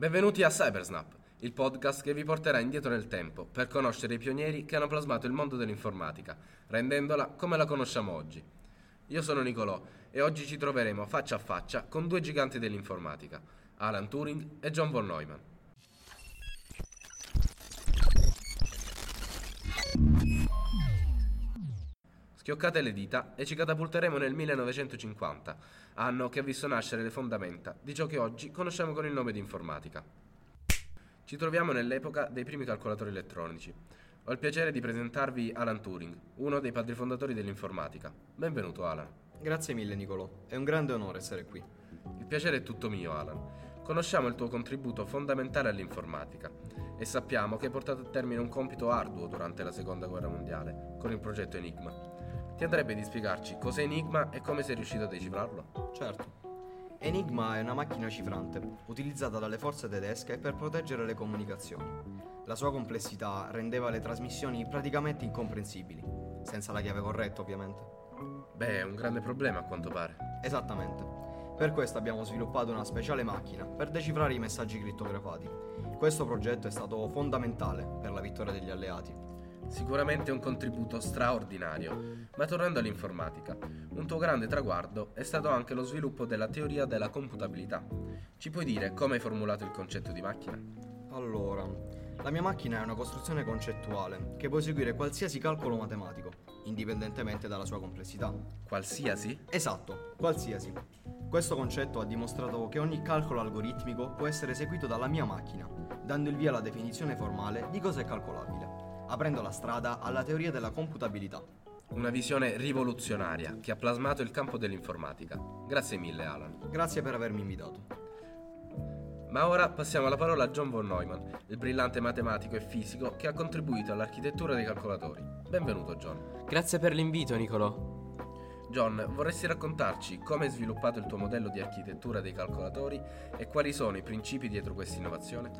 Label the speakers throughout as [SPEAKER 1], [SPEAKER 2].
[SPEAKER 1] Benvenuti a Cybersnap, il podcast che vi porterà indietro nel tempo per conoscere i pionieri che hanno plasmato il mondo dell'informatica, rendendola come la conosciamo oggi. Io sono Nicolò e oggi ci troveremo faccia a faccia con due giganti dell'informatica, Alan Turing e John von Neumann. Schioccate le dita e ci catapulteremo nel 1950, anno che ha visto nascere le fondamenta di ciò che oggi conosciamo con il nome di informatica. Ci troviamo nell'epoca dei primi calcolatori elettronici. Ho il piacere di presentarvi Alan Turing, uno dei padri fondatori dell'informatica. Benvenuto Alan.
[SPEAKER 2] Grazie mille Nicolò, è un grande onore essere qui.
[SPEAKER 1] Il piacere è tutto mio Alan. Conosciamo il tuo contributo fondamentale all'informatica e sappiamo che hai portato a termine un compito arduo durante la seconda guerra mondiale con il progetto Enigma. Ti andrebbe di spiegarci cos'è Enigma e come sei riuscito a decifrarlo?
[SPEAKER 2] Certo. Enigma è una macchina cifrante, utilizzata dalle forze tedesche per proteggere le comunicazioni. La sua complessità rendeva le trasmissioni praticamente incomprensibili, senza la chiave corretta ovviamente.
[SPEAKER 1] Beh, è un grande problema a quanto pare.
[SPEAKER 2] Esattamente. Per questo abbiamo sviluppato una speciale macchina per decifrare i messaggi crittografati. Questo progetto è stato fondamentale per la vittoria degli alleati.
[SPEAKER 1] Sicuramente un contributo straordinario, ma tornando all'informatica, un tuo grande traguardo è stato anche lo sviluppo della teoria della computabilità. Ci puoi dire come hai formulato il concetto di macchina?
[SPEAKER 2] Allora, la mia macchina è una costruzione concettuale che può eseguire qualsiasi calcolo matematico, indipendentemente dalla sua complessità.
[SPEAKER 1] Qualsiasi?
[SPEAKER 2] Esatto, qualsiasi. Questo concetto ha dimostrato che ogni calcolo algoritmico può essere eseguito dalla mia macchina, dando il via alla definizione formale di cosa è calcolabile aprendo la strada alla teoria della computabilità.
[SPEAKER 1] Una visione rivoluzionaria che ha plasmato il campo dell'informatica. Grazie mille Alan.
[SPEAKER 2] Grazie per avermi invitato.
[SPEAKER 1] Ma ora passiamo la parola a John von Neumann, il brillante matematico e fisico che ha contribuito all'architettura dei calcolatori. Benvenuto John.
[SPEAKER 3] Grazie per l'invito Nicolò.
[SPEAKER 1] John, vorresti raccontarci come hai sviluppato il tuo modello di architettura dei calcolatori e quali sono i principi dietro questa innovazione?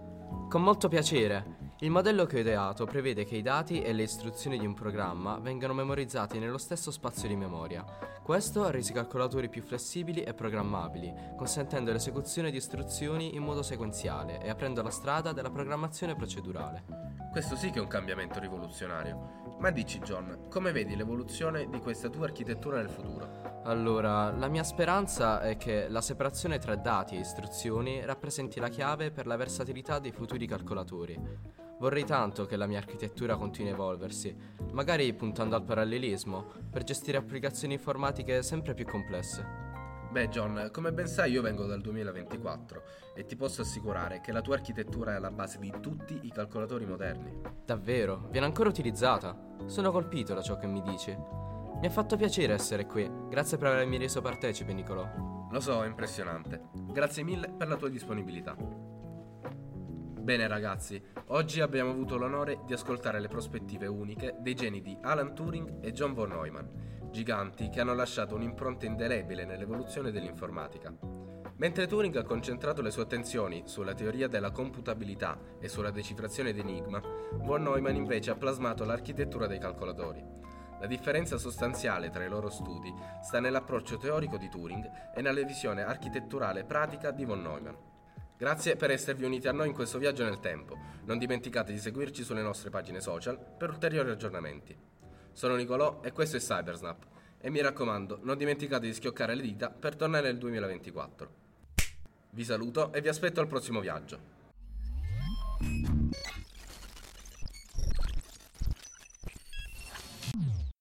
[SPEAKER 3] Con molto piacere. Il modello che ho ideato prevede che i dati e le istruzioni di un programma vengano memorizzati nello stesso spazio di memoria. Questo ha reso i calcolatori più flessibili e programmabili, consentendo l'esecuzione di istruzioni in modo sequenziale e aprendo la strada della programmazione procedurale.
[SPEAKER 1] Questo sì che è un cambiamento rivoluzionario. Ma dici John, come vedi l'evoluzione di questa tua architettura nel futuro?
[SPEAKER 3] Allora, la mia speranza è che la separazione tra dati e istruzioni rappresenti la chiave per la versatilità dei futuri calcolatori. Vorrei tanto che la mia architettura continui a evolversi, magari puntando al parallelismo, per gestire applicazioni informatiche sempre più complesse.
[SPEAKER 1] Beh John, come ben sai io vengo dal 2024 e ti posso assicurare che la tua architettura è alla base di tutti i calcolatori moderni.
[SPEAKER 3] Davvero? Viene ancora utilizzata? Sono colpito da ciò che mi dici. Mi ha fatto piacere essere qui, grazie per avermi reso partecipe Nicolò.
[SPEAKER 1] Lo so, è impressionante. Grazie mille per la tua disponibilità. Bene ragazzi, oggi abbiamo avuto l'onore di ascoltare le prospettive uniche dei geni di Alan Turing e John von Neumann giganti che hanno lasciato un'impronta indelebile nell'evoluzione dell'informatica. Mentre Turing ha concentrato le sue attenzioni sulla teoria della computabilità e sulla decifrazione d'enigma, von Neumann invece ha plasmato l'architettura dei calcolatori. La differenza sostanziale tra i loro studi sta nell'approccio teorico di Turing e nella visione architetturale pratica di von Neumann. Grazie per esservi uniti a noi in questo viaggio nel tempo. Non dimenticate di seguirci sulle nostre pagine social per ulteriori aggiornamenti. Sono Nicolò e questo è Cybersnap. E mi raccomando, non dimenticate di schioccare le dita per tornare nel 2024. Vi saluto e vi aspetto al prossimo viaggio.